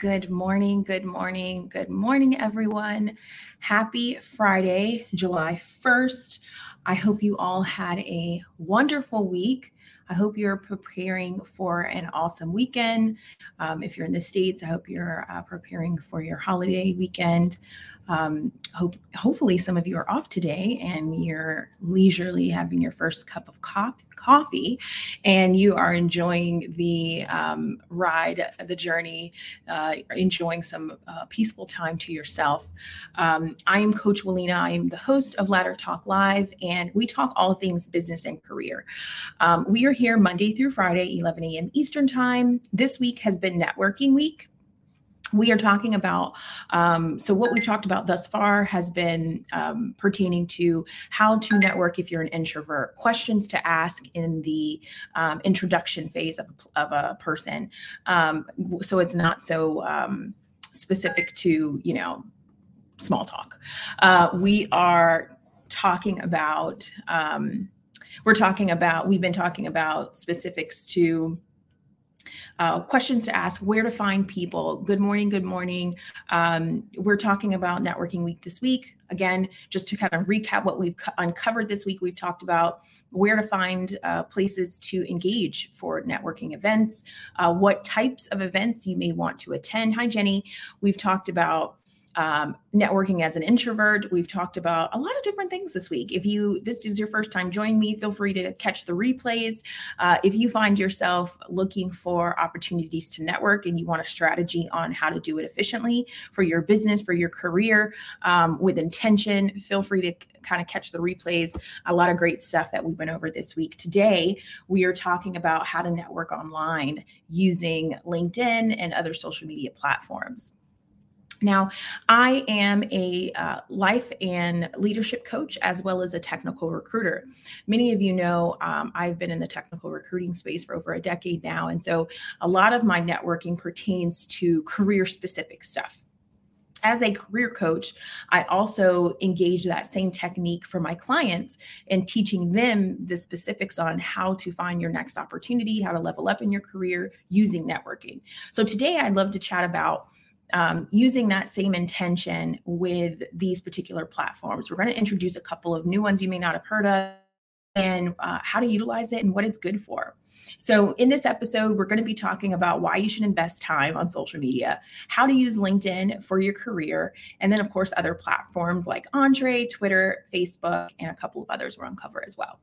Good morning, good morning, good morning, everyone. Happy Friday, July 1st. I hope you all had a wonderful week. I hope you're preparing for an awesome weekend. Um, if you're in the States, I hope you're uh, preparing for your holiday weekend. Um, hope hopefully some of you are off today and you're leisurely having your first cup of coffee, and you are enjoying the um, ride, the journey, uh, enjoying some uh, peaceful time to yourself. Um, I am Coach Walina. I am the host of Ladder Talk Live, and we talk all things business and career. Um, we are here Monday through Friday, 11 a.m. Eastern Time. This week has been networking week we are talking about um, so what we've talked about thus far has been um, pertaining to how to network if you're an introvert questions to ask in the um, introduction phase of, of a person. Um, so it's not so um, specific to you know small talk. Uh, we are talking about um, we're talking about we've been talking about specifics to uh, questions to ask, where to find people. Good morning, good morning. Um, we're talking about Networking Week this week. Again, just to kind of recap what we've uncovered this week, we've talked about where to find uh, places to engage for networking events, uh, what types of events you may want to attend. Hi, Jenny. We've talked about um, networking as an introvert. We've talked about a lot of different things this week. If you this is your first time joining me, feel free to catch the replays. Uh, if you find yourself looking for opportunities to network and you want a strategy on how to do it efficiently for your business, for your career, um, with intention, feel free to kind of catch the replays. A lot of great stuff that we went over this week. Today, we are talking about how to network online using LinkedIn and other social media platforms. Now, I am a uh, life and leadership coach as well as a technical recruiter. Many of you know um, I've been in the technical recruiting space for over a decade now. And so a lot of my networking pertains to career specific stuff. As a career coach, I also engage that same technique for my clients and teaching them the specifics on how to find your next opportunity, how to level up in your career using networking. So, today I'd love to chat about um, using that same intention with these particular platforms. We're going to introduce a couple of new ones you may not have heard of and uh, how to utilize it and what it's good for. So, in this episode, we're going to be talking about why you should invest time on social media, how to use LinkedIn for your career, and then, of course, other platforms like Entre, Twitter, Facebook, and a couple of others we'll uncover as well.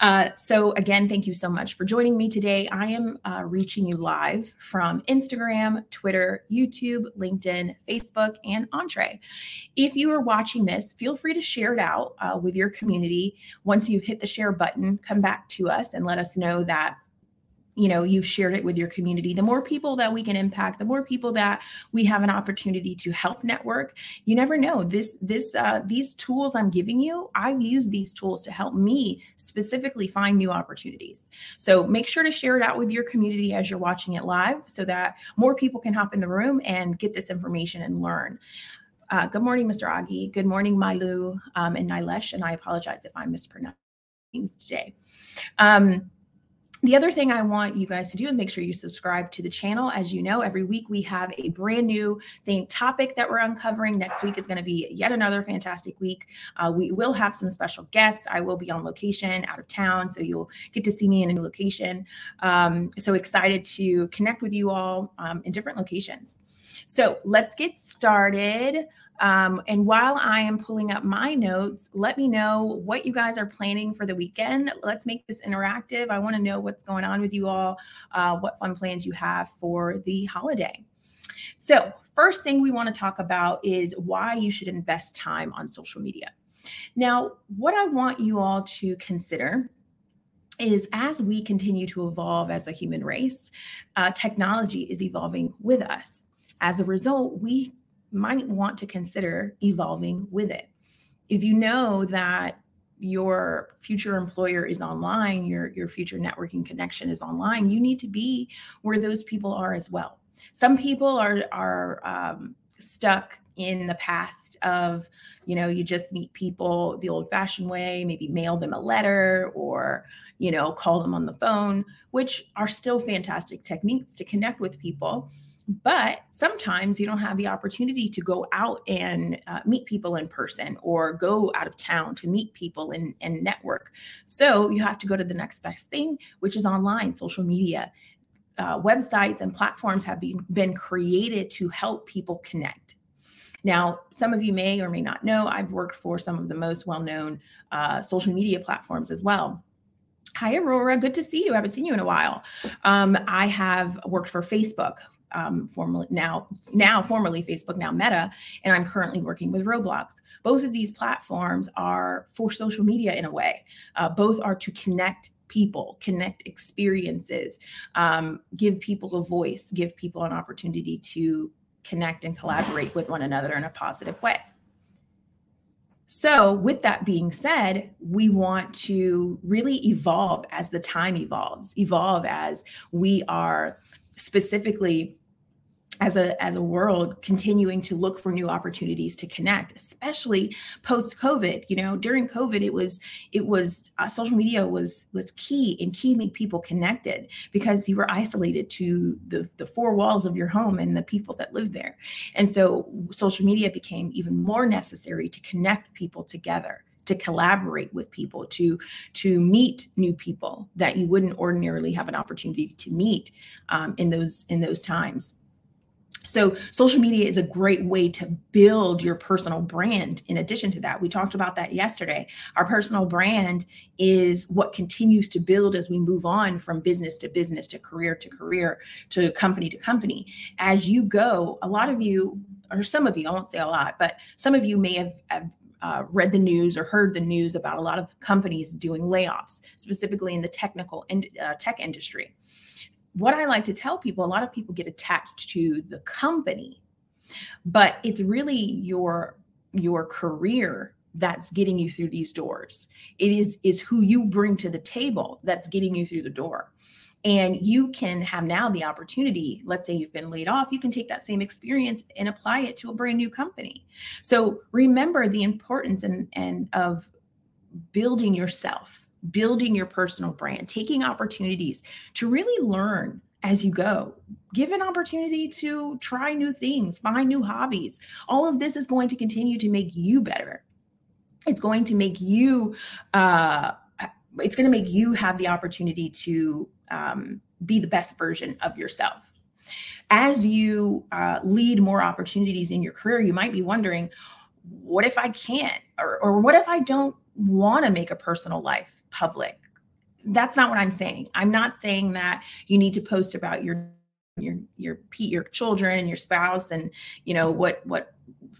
Uh, so, again, thank you so much for joining me today. I am uh, reaching you live from Instagram, Twitter, YouTube, LinkedIn, Facebook, and Entre. If you are watching this, feel free to share it out uh, with your community. Once you've hit the share button, come back to us and let us know that you know you've shared it with your community the more people that we can impact the more people that we have an opportunity to help network you never know. This this uh, these tools i'm giving you i've used these tools to help me specifically find new opportunities. So make sure to share it out with your community as you're watching it live so that more people can hop in the room and get this information and learn. Uh, good morning mr agi good morning Mailu um, and Nilesh and i apologize if i'm mispronouncing today. Um, the other thing I want you guys to do is make sure you subscribe to the channel. As you know, every week we have a brand new thing topic that we're uncovering. Next week is going to be yet another fantastic week. Uh, we will have some special guests. I will be on location out of town, so you'll get to see me in a new location. Um, so excited to connect with you all um, in different locations. So let's get started. Um, and while I am pulling up my notes, let me know what you guys are planning for the weekend. Let's make this interactive. I want to know what's going on with you all, uh, what fun plans you have for the holiday. So, first thing we want to talk about is why you should invest time on social media. Now, what I want you all to consider is as we continue to evolve as a human race, uh, technology is evolving with us. As a result, we might want to consider evolving with it. If you know that your future employer is online, your your future networking connection is online, you need to be where those people are as well. Some people are are um, stuck in the past of you know you just meet people the old fashioned way maybe mail them a letter or you know call them on the phone which are still fantastic techniques to connect with people but sometimes you don't have the opportunity to go out and uh, meet people in person or go out of town to meet people and, and network so you have to go to the next best thing which is online social media uh, websites and platforms have been, been created to help people connect now, some of you may or may not know, I've worked for some of the most well known uh, social media platforms as well. Hi, Aurora. Good to see you. I haven't seen you in a while. Um, I have worked for Facebook, um, formerly now now formerly Facebook, now Meta, and I'm currently working with Roblox. Both of these platforms are for social media in a way. Uh, both are to connect people, connect experiences, um, give people a voice, give people an opportunity to connect and collaborate with one another in a positive way. So, with that being said, we want to really evolve as the time evolves, evolve as we are specifically as a as a world continuing to look for new opportunities to connect especially post covid you know during covid it was it was uh, social media was was key in keeping people connected because you were isolated to the the four walls of your home and the people that lived there. And so social media became even more necessary to connect people together to collaborate with people to to meet new people that you wouldn't ordinarily have an opportunity to meet um, in those in those times so, social media is a great way to build your personal brand. In addition to that, we talked about that yesterday. Our personal brand is what continues to build as we move on from business to business, to career to career, to company to company. As you go, a lot of you, or some of you, I won't say a lot, but some of you may have, have uh, read the news or heard the news about a lot of companies doing layoffs, specifically in the technical and uh, tech industry what I like to tell people, a lot of people get attached to the company, but it's really your your career that's getting you through these doors. It is is who you bring to the table that's getting you through the door. And you can have now the opportunity, let's say you've been laid off, you can take that same experience and apply it to a brand new company. So remember the importance and, and of building yourself building your personal brand, taking opportunities to really learn as you go. Give an opportunity to try new things, find new hobbies. All of this is going to continue to make you better. It's going to make you, uh, it's going to make you have the opportunity to um, be the best version of yourself. As you uh, lead more opportunities in your career, you might be wondering, what if I can't? Or, or what if I don't want to make a personal life public. That's not what I'm saying. I'm not saying that you need to post about your your your pet, your children and your spouse and you know what what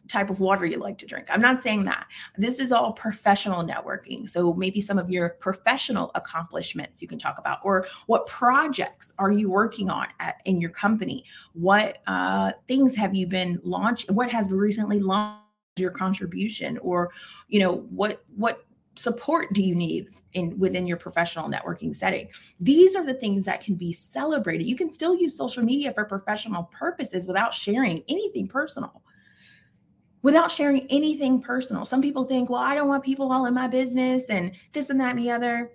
type of water you like to drink. I'm not saying that. This is all professional networking. So maybe some of your professional accomplishments you can talk about, or what projects are you working on at, in your company? What uh, things have you been launched? What has recently launched your contribution, or you know what what support do you need in within your professional networking setting? These are the things that can be celebrated. You can still use social media for professional purposes without sharing anything personal. Without sharing anything personal. Some people think well i don't want people all in my business and this and that and the other.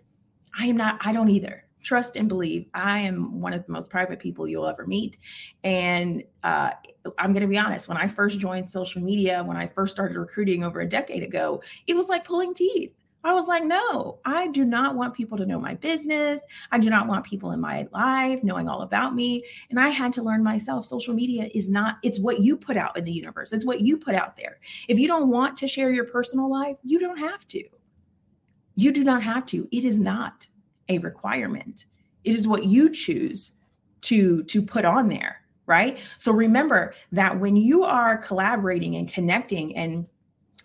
I am not i don't either. Trust and believe i am one of the most private people you'll ever meet. And uh, i'm going to be honest when i first joined social media when i first started recruiting over a decade ago it was like pulling teeth I was like, no, I do not want people to know my business. I do not want people in my life knowing all about me. And I had to learn myself social media is not, it's what you put out in the universe, it's what you put out there. If you don't want to share your personal life, you don't have to. You do not have to. It is not a requirement. It is what you choose to to put on there, right? So remember that when you are collaborating and connecting and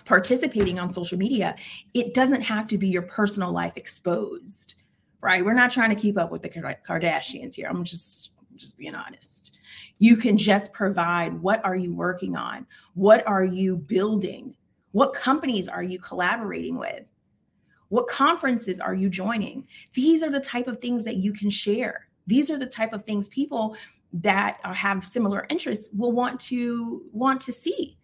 participating on social media, it doesn't have to be your personal life exposed, right? We're not trying to keep up with the Kardashians here. I'm just just being honest. You can just provide what are you working on? What are you building? What companies are you collaborating with? What conferences are you joining? These are the type of things that you can share. These are the type of things people that have similar interests will want to want to see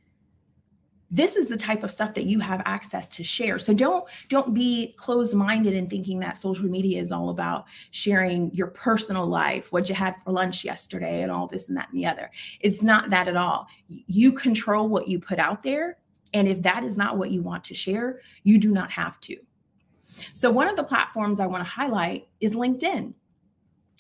this is the type of stuff that you have access to share. So don't don't be closed minded in thinking that social media is all about sharing your personal life what you had for lunch yesterday and all this and that and the other. It's not that at all. You control what you put out there and if that is not what you want to share you do not have to. So one of the platforms i want to highlight is linkedin.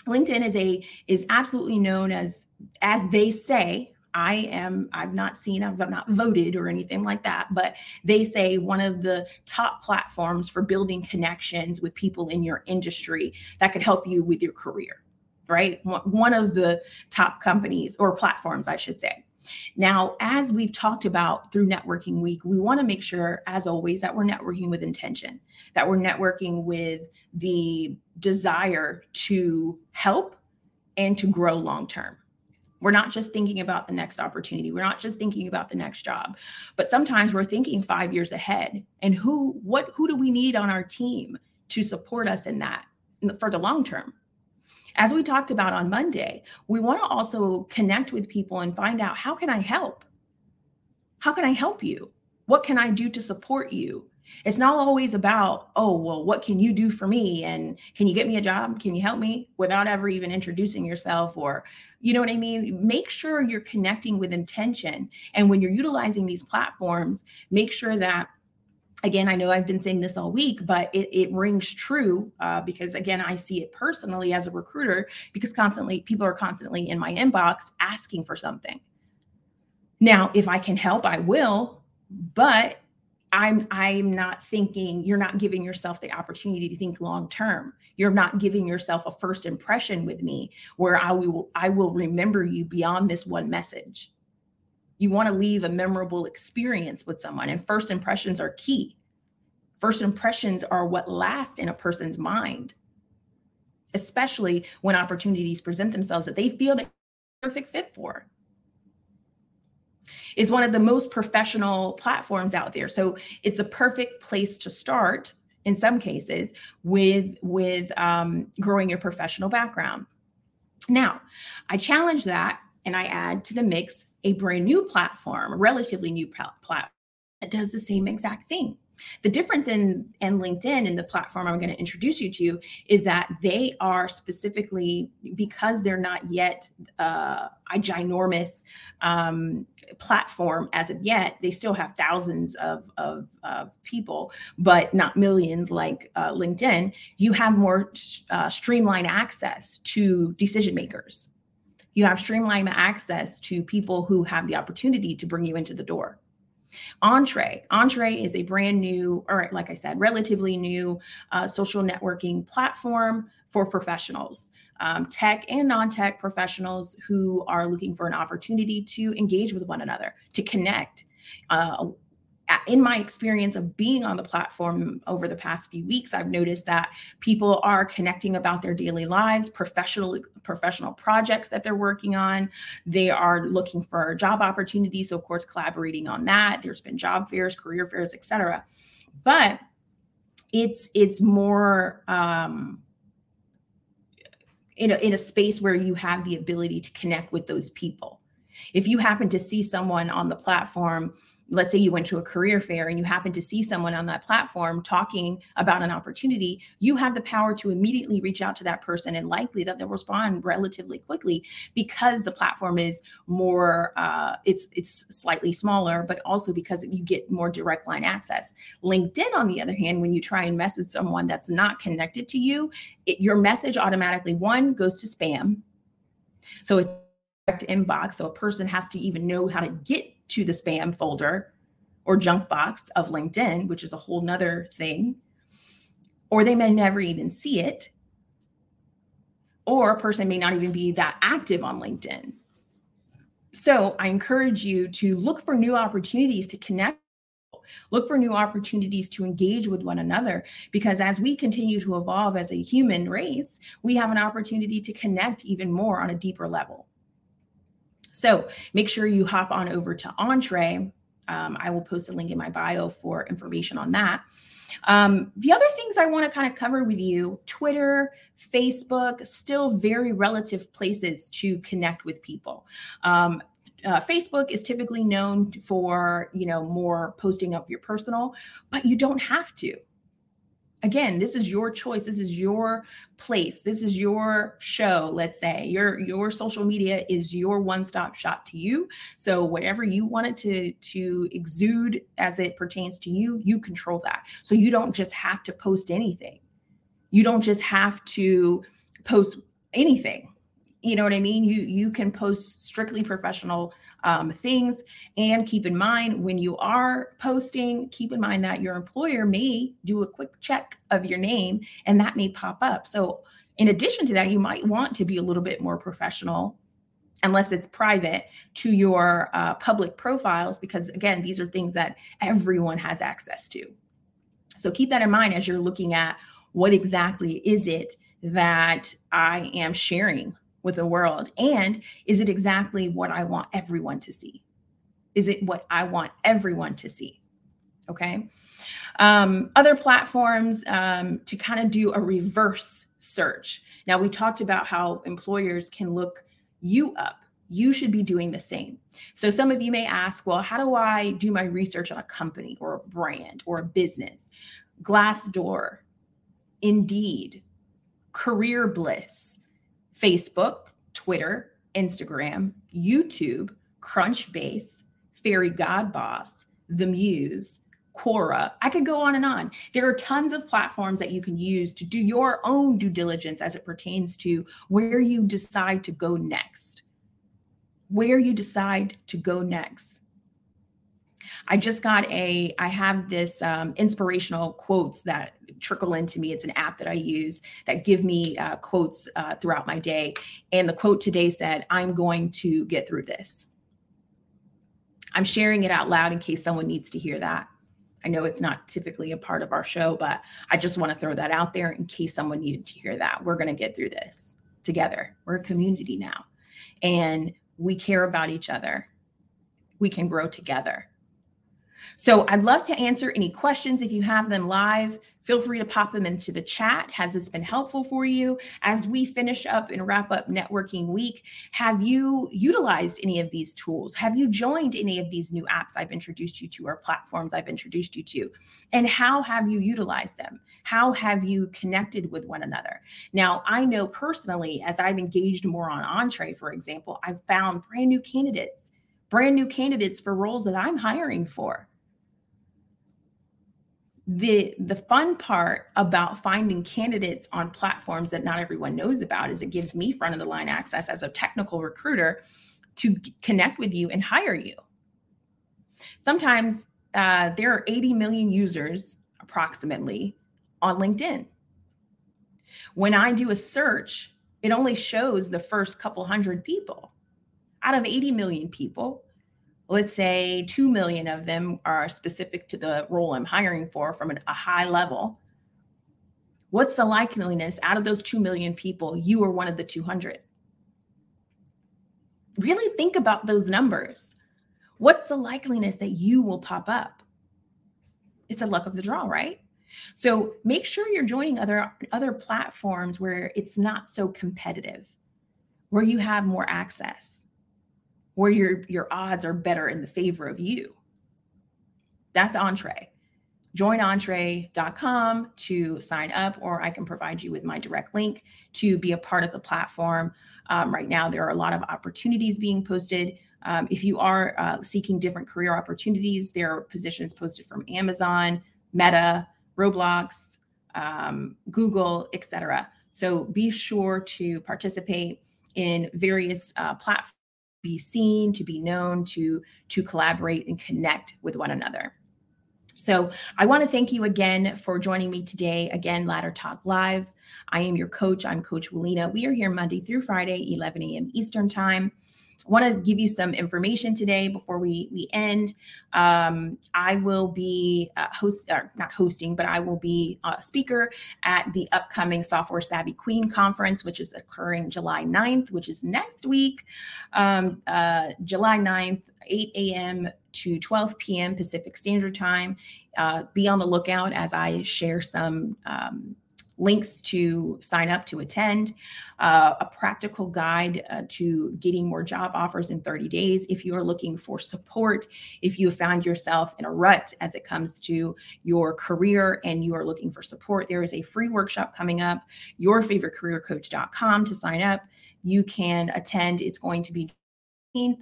Linkedin is a is absolutely known as as they say I am, I've not seen, I've not voted or anything like that, but they say one of the top platforms for building connections with people in your industry that could help you with your career, right? One of the top companies or platforms, I should say. Now, as we've talked about through Networking Week, we want to make sure, as always, that we're networking with intention, that we're networking with the desire to help and to grow long term. We're not just thinking about the next opportunity. We're not just thinking about the next job, but sometimes we're thinking five years ahead. And who, what, who do we need on our team to support us in that for the long term? As we talked about on Monday, we want to also connect with people and find out how can I help? How can I help you? What can I do to support you? It's not always about, oh, well, what can you do for me? And can you get me a job? Can you help me without ever even introducing yourself? Or, you know what I mean? Make sure you're connecting with intention. And when you're utilizing these platforms, make sure that again i know i've been saying this all week but it, it rings true uh, because again i see it personally as a recruiter because constantly people are constantly in my inbox asking for something now if i can help i will but i'm i'm not thinking you're not giving yourself the opportunity to think long term. You're not giving yourself a first impression with me where i will i will remember you beyond this one message. You want to leave a memorable experience with someone and first impressions are key. First impressions are what last in a person's mind. Especially when opportunities present themselves that they feel that perfect fit for is one of the most professional platforms out there. So it's a perfect place to start in some cases with with um, growing your professional background. Now, I challenge that and I add to the mix a brand new platform, a relatively new platform that does the same exact thing. The difference in, in LinkedIn and the platform I'm going to introduce you to is that they are specifically because they're not yet uh, a ginormous um, platform as of yet. They still have thousands of, of, of people, but not millions like uh, LinkedIn. You have more uh, streamlined access to decision makers. You have streamlined access to people who have the opportunity to bring you into the door. Entre. Entre is a brand new, or like I said, relatively new uh, social networking platform for professionals, um, tech and non tech professionals who are looking for an opportunity to engage with one another, to connect. Uh, in my experience of being on the platform over the past few weeks i've noticed that people are connecting about their daily lives professional professional projects that they're working on. They are looking for job opportunities so of course collaborating on that. There's been job fairs career fairs etc but it's it's more um in a, in a space where you have the ability to connect with those people. If you happen to see someone on the platform let's say you went to a career fair and you happen to see someone on that platform talking about an opportunity, you have the power to immediately reach out to that person and likely that they'll respond relatively quickly because the platform is more uh, it's it's slightly smaller, but also because you get more direct line access. LinkedIn, on the other hand, when you try and message someone that's not connected to you, it, your message automatically one goes to spam. So it's inbox. So a person has to even know how to get to the spam folder or junk box of LinkedIn, which is a whole nother thing. Or they may never even see it. Or a person may not even be that active on LinkedIn. So I encourage you to look for new opportunities to connect look for new opportunities to engage with one another because as we continue to evolve as a human race we have an opportunity to connect even more on a deeper level so make sure you hop on over to Entre. Um, I will post a link in my bio for information on that. Um, the other things I want to kind of cover with you Twitter, Facebook, still very relative places to connect with people. Um, uh, Facebook is typically known for, you know, more posting of your personal, but you don't have to again this is your choice. This is your place. This is your show let's say. Your your social media is your one-stop shop to you. So whatever you want it to to exude as it pertains to you you control that. So you don't just have to post anything. You don't just have to post anything. You know what i mean? You you can post strictly professional um, things. And keep in mind when you are posting keep in mind that your employer may do a quick check of your name and that may pop up. So in addition to that you might want to be a little bit more professional unless it's private to your uh, public profiles because again these are things that everyone has access to. So keep that in mind as you're looking at what exactly is it that i am sharing with the world? And is it exactly what I want everyone to see? Is it what I want everyone to see? Okay. Um, other platforms um, to kind of do a reverse search. Now, we talked about how employers can look you up. You should be doing the same. So, some of you may ask, well, how do I do my research on a company or a brand or a business? Glassdoor, Indeed, CareerBliss, Facebook, Twitter, Instagram, YouTube, Crunchbase, Fairygodboss, The Muse, Quora. I could go on and on. There are tons of platforms that you can use to do your own due diligence as it pertains to where you decide to go next. Where you decide to go next. I just got a, I have this um, inspirational quotes that trickle into me. It's an app that I use that give me uh, quotes uh, throughout my day. And the quote today said, I'm going to get through this. I'm sharing it out loud in case someone needs to hear that. I know it's not typically a part of our show, but I just want to throw that out there in case someone needed to hear that. We're going to get through this together. We're a community now, and we care about each other. We can grow together. So I'd love to answer any questions if you have them live. Feel free to pop them into the chat. Has this been helpful for you? As we finish up and wrap up networking week, have you utilized any of these tools? Have you joined any of these new apps I've introduced you to or platforms I've introduced you to? And how have you utilized them? How have you connected with one another? Now, I know personally, as I've engaged more on Entre, for example, I've found brand new candidates, brand new candidates for roles that I'm hiring for the the fun part about finding candidates on platforms that not everyone knows about is it gives me front of the line access as a technical recruiter to connect with you and hire you. Sometimes uh, there are 80 million users approximately on linkedin. When i do a search it only shows the first couple hundred people. Out of 80 million people let's say 2 million of them are specific to the role I'm hiring for from an, a high level, what's the likeliness out of those 2 million people, you are one of the 200? Really think about those numbers. What's the likeliness that you will pop up? It's a luck of the draw, right? So make sure you're joining other other platforms where it's not so competitive, where you have more access where your your odds are better in the favor of you. That's Entre. Join entre.com to sign up, or I can provide you with my direct link to be a part of the platform. Um, right now, there are a lot of opportunities being posted. Um, if you are uh, seeking different career opportunities, there are positions posted from Amazon, Meta, Roblox, um, Google, etc. So be sure to participate in various uh, platforms be seen, to be known, to to collaborate and connect with one another. So I want to thank you again for joining me today. Again, Ladder Talk Live. I am your coach. I'm Coach Walina. We are here Monday through Friday, 11 a.m. Eastern Time. Want to give you some information today before we we end. Um, I will be uh, host, or not hosting, but I will be a speaker at the upcoming Software Savvy Queen Conference, which is occurring July 9th, which is next week, um, uh, July 9th, 8 a.m. to 12 p.m. Pacific Standard Time. Uh, be on the lookout as I share some. Um, links to sign up to attend, uh, a practical guide uh, to getting more job offers in 30 days. If you are looking for support, if you found yourself in a rut as it comes to your career and you are looking for support, there is a free workshop coming up, yourfavoritecareercoach.com to sign up. You can attend. It's going to be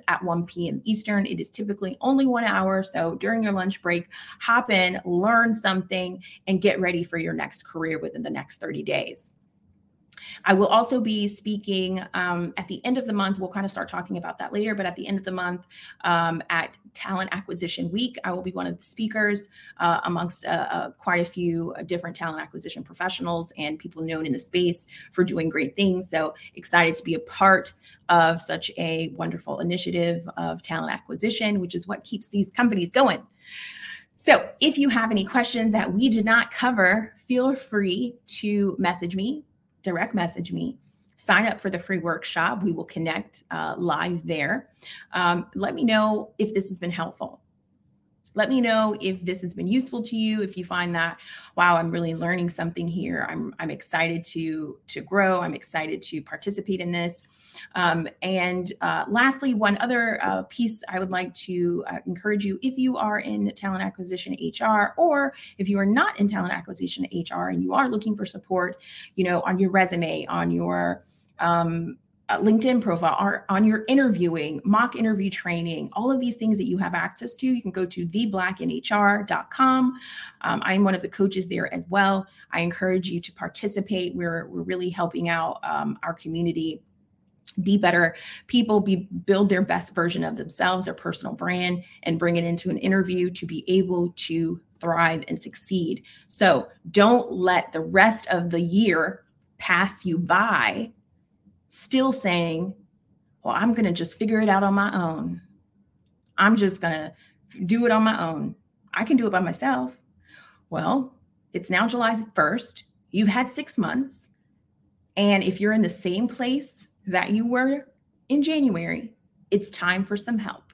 at 1 p.m. Eastern. It is typically only one hour. So during your lunch break, hop in, learn something, and get ready for your next career within the next 30 days. I will also be speaking um, at the end of the month. We'll kind of start talking about that later, but at the end of the month um, at Talent Acquisition Week, I will be one of the speakers uh, amongst uh, uh, quite a few different talent acquisition professionals and people known in the space for doing great things. So excited to be a part of such a wonderful initiative of talent acquisition, which is what keeps these companies going. So, if you have any questions that we did not cover, feel free to message me direct message me sign up for the free workshop. We will connect uh, live there. Um, let me know if this has been helpful. Let me know if this has been useful to you. If you find that, wow, I'm really learning something here. I'm I'm excited to to grow. I'm excited to participate in this. Um, and uh, lastly, one other uh, piece I would like to uh, encourage you: if you are in talent acquisition HR, or if you are not in talent acquisition HR and you are looking for support, you know, on your resume, on your um, uh, LinkedIn profile, or on your interviewing, mock interview training, all of these things that you have access to, you can go to theblacknhr.com. Um, I'm one of the coaches there as well. I encourage you to participate. We're, we're really helping out um, our community be better people be build their best version of themselves their personal brand and bring it into an interview to be able to thrive and succeed so don't let the rest of the year pass you by still saying, well, I'm going to just figure it out on my own. I'm just going to do it on my own. I can do it by myself. Well, it's now July 1st. You've had six months. And if you're in the same place that you were in January, it's time for some help.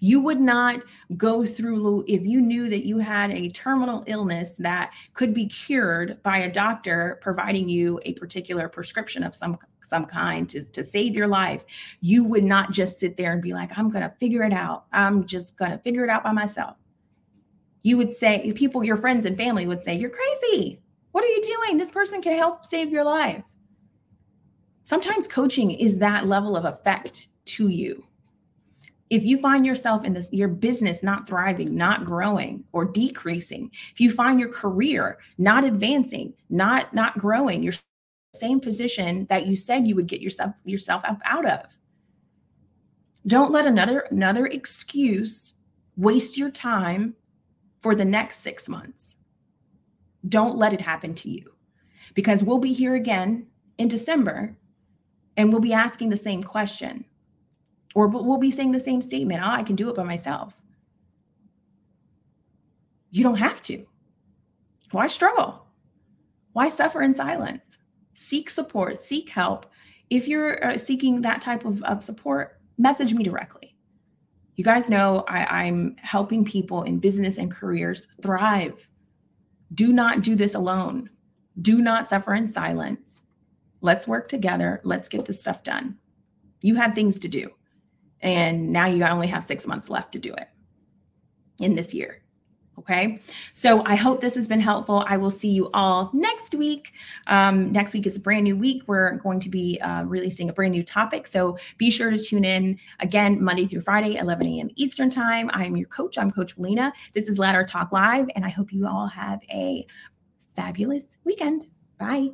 You would not go through if you knew that you had a terminal illness that could be cured by a doctor providing you a particular prescription of some some kind to, to save your life. You would not just sit there and be like, I'm gonna figure it out. I'm just gonna figure it out by myself. You would say, people, your friends and family would say, You're crazy. What are you doing? This person can help save your life. Sometimes coaching is that level of effect to you if you find yourself in this your business not thriving not growing or decreasing if you find your career not advancing not not growing you're same position that you said you would get yourself yourself out of don't let another another excuse waste your time for the next 6 months don't let it happen to you because we'll be here again in December and we'll be asking the same question or we'll be saying the same statement oh, I can do it by myself. You don't have to. Why struggle? Why suffer in silence? Seek support, seek help. If you're uh, seeking that type of, of support, message me directly. You guys know I, I'm helping people in business and careers thrive. Do not do this alone. Do not suffer in silence. Let's work together. Let's get this stuff done. You have things to do. And now you only have six months left to do it in this year. Okay. So I hope this has been helpful. I will see you all next week. Um, next week is a brand new week. We're going to be uh, releasing a brand new topic. So be sure to tune in again Monday through Friday, 11 a.m. Eastern Time. I'm your coach. I'm Coach Lena. This is Ladder Talk Live. And I hope you all have a fabulous weekend. Bye.